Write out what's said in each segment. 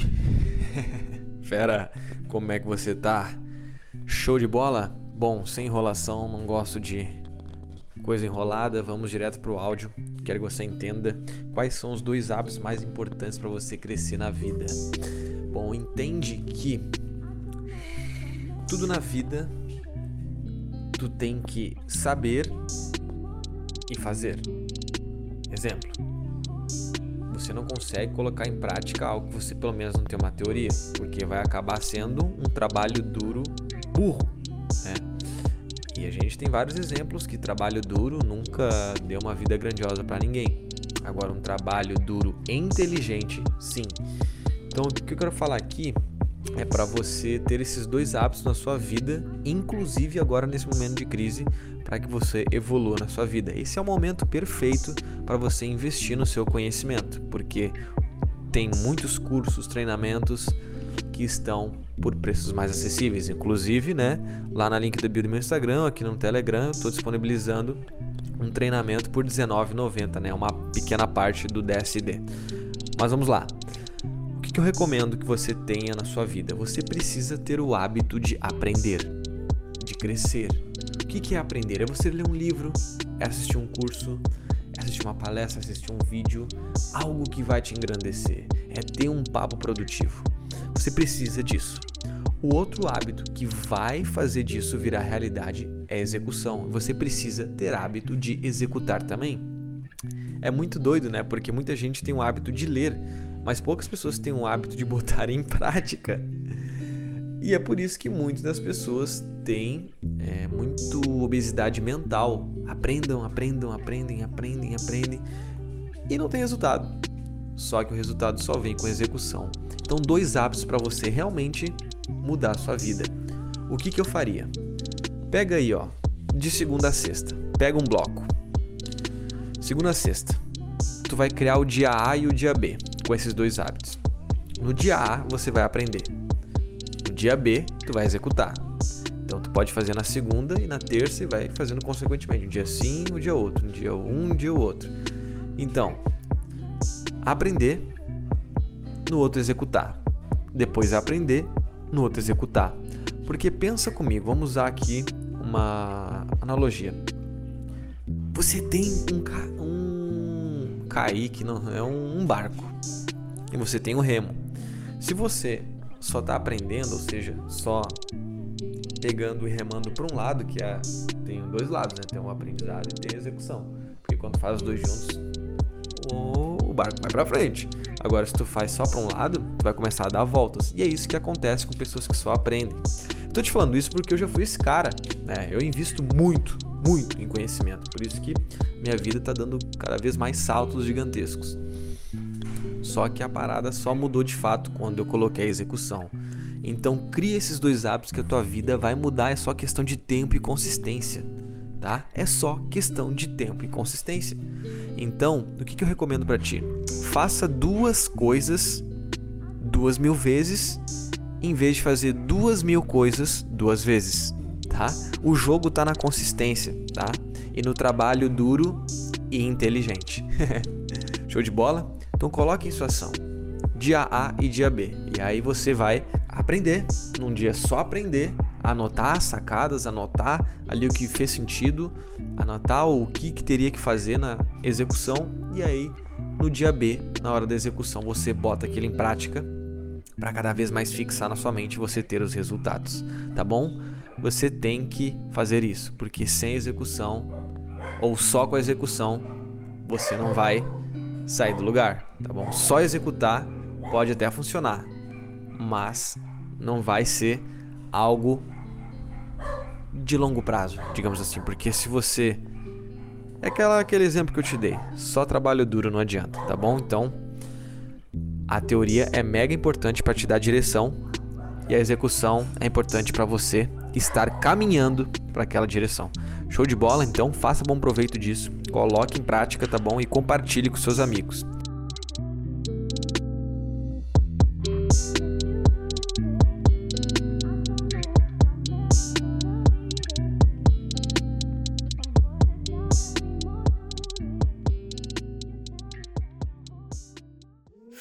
Fera, como é que você tá? Show de bola? Bom, sem enrolação, não gosto de coisa enrolada, vamos direto pro áudio. Quero que você entenda quais são os dois hábitos mais importantes para você crescer na vida. Bom, entende que tudo na vida tu tem que saber e fazer. Exemplo: você não consegue colocar em prática algo que você pelo menos não tem uma teoria, porque vai acabar sendo um trabalho duro burro, né? E a gente tem vários exemplos que trabalho duro nunca deu uma vida grandiosa para ninguém. Agora um trabalho duro inteligente, sim. Então o que eu quero falar aqui é para você ter esses dois hábitos na sua vida, inclusive agora nesse momento de crise, para que você evolua na sua vida. Esse é o momento perfeito para você investir no seu conhecimento, porque tem muitos cursos, treinamentos que estão por preços mais acessíveis. Inclusive, né, lá na link da bio do meu Instagram, aqui no Telegram, estou disponibilizando um treinamento por R$19,90, né, uma pequena parte do DSD. Mas vamos lá. Que, eu recomendo que você tenha na sua vida? Você precisa ter o hábito de aprender, de crescer. O que, é aprender? É você ler um livro, é assistir um curso, é assistir uma palestra, assistir um vídeo, algo que vai te engrandecer, é ter um papo produtivo. Você precisa disso. O outro hábito que vai fazer disso virar realidade é execução. Você precisa ter hábito de executar também. É muito doido, né? Porque muita gente tem o hábito de ler, mas poucas pessoas têm o hábito de botar em prática. E é por isso que muitas das pessoas têm é, muito obesidade mental. Aprendam, aprendam, aprendem, aprendem, aprendem e não tem resultado. Só que o resultado só vem com execução. Então, dois hábitos para você realmente mudar a sua vida. O que, que eu faria? Pega aí, ó, de segunda a sexta. Pega um bloco. Segunda a sexta. Tu vai criar o dia A e o dia B com esses dois hábitos. No dia A, você vai aprender. No dia B, tu vai executar. Então, tu pode fazer na segunda e na terça e vai fazendo consequentemente. Um dia sim, um dia outro. Um dia um, um dia outro. Então, aprender, no outro executar. Depois aprender, no outro executar. Porque pensa comigo, vamos usar aqui uma analogia. Você tem um, ca um caique, não é um barco, e você tem um remo. Se você só está aprendendo, ou seja, só pegando e remando para um lado, que é, tem dois lados, né? Tem o aprendizado e tem a execução. Porque quando faz os dois juntos, o barco vai para frente. Agora, se tu faz só para um lado, tu vai começar a dar voltas. E é isso que acontece com pessoas que só aprendem. Tô te falando isso porque eu já fui esse cara. Né? Eu invisto muito, muito em conhecimento. Por isso que minha vida tá dando cada vez mais saltos gigantescos. Só que a parada só mudou de fato quando eu coloquei a execução. Então, cria esses dois hábitos que a tua vida vai mudar, é só questão de tempo e consistência, tá? É só questão de tempo e consistência. Então, o que, que eu recomendo para ti? Faça duas coisas duas mil vezes, em vez de fazer duas mil coisas duas vezes, tá? O jogo tá na consistência, tá? E no trabalho duro e inteligente. Show de bola? Então coloque em sua ação dia A e dia B. E aí você vai aprender, num dia só aprender, anotar sacadas, anotar ali o que fez sentido, anotar o que, que teria que fazer na execução e aí no dia B, na hora da execução, você bota aquilo em prática para cada vez mais fixar na sua mente você ter os resultados, tá bom? Você tem que fazer isso, porque sem execução ou só com a execução, você não vai sair do lugar, tá bom? Só executar pode até funcionar, mas não vai ser algo de longo prazo, digamos assim, porque se você é aquela, aquele exemplo que eu te dei, só trabalho duro não adianta, tá bom? Então, a teoria é mega importante para te dar direção e a execução é importante para você estar caminhando para aquela direção. Show de bola? Então, faça bom proveito disso, coloque em prática, tá bom? E compartilhe com seus amigos.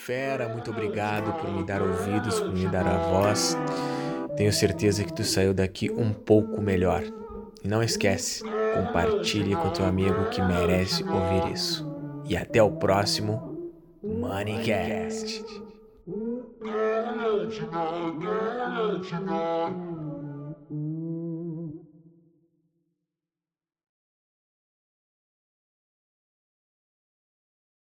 fera, muito obrigado por me dar ouvidos, por me dar a voz. Tenho certeza que tu saiu daqui um pouco melhor. E não esquece, compartilhe com teu amigo que merece ouvir isso. E até o próximo Moneycast.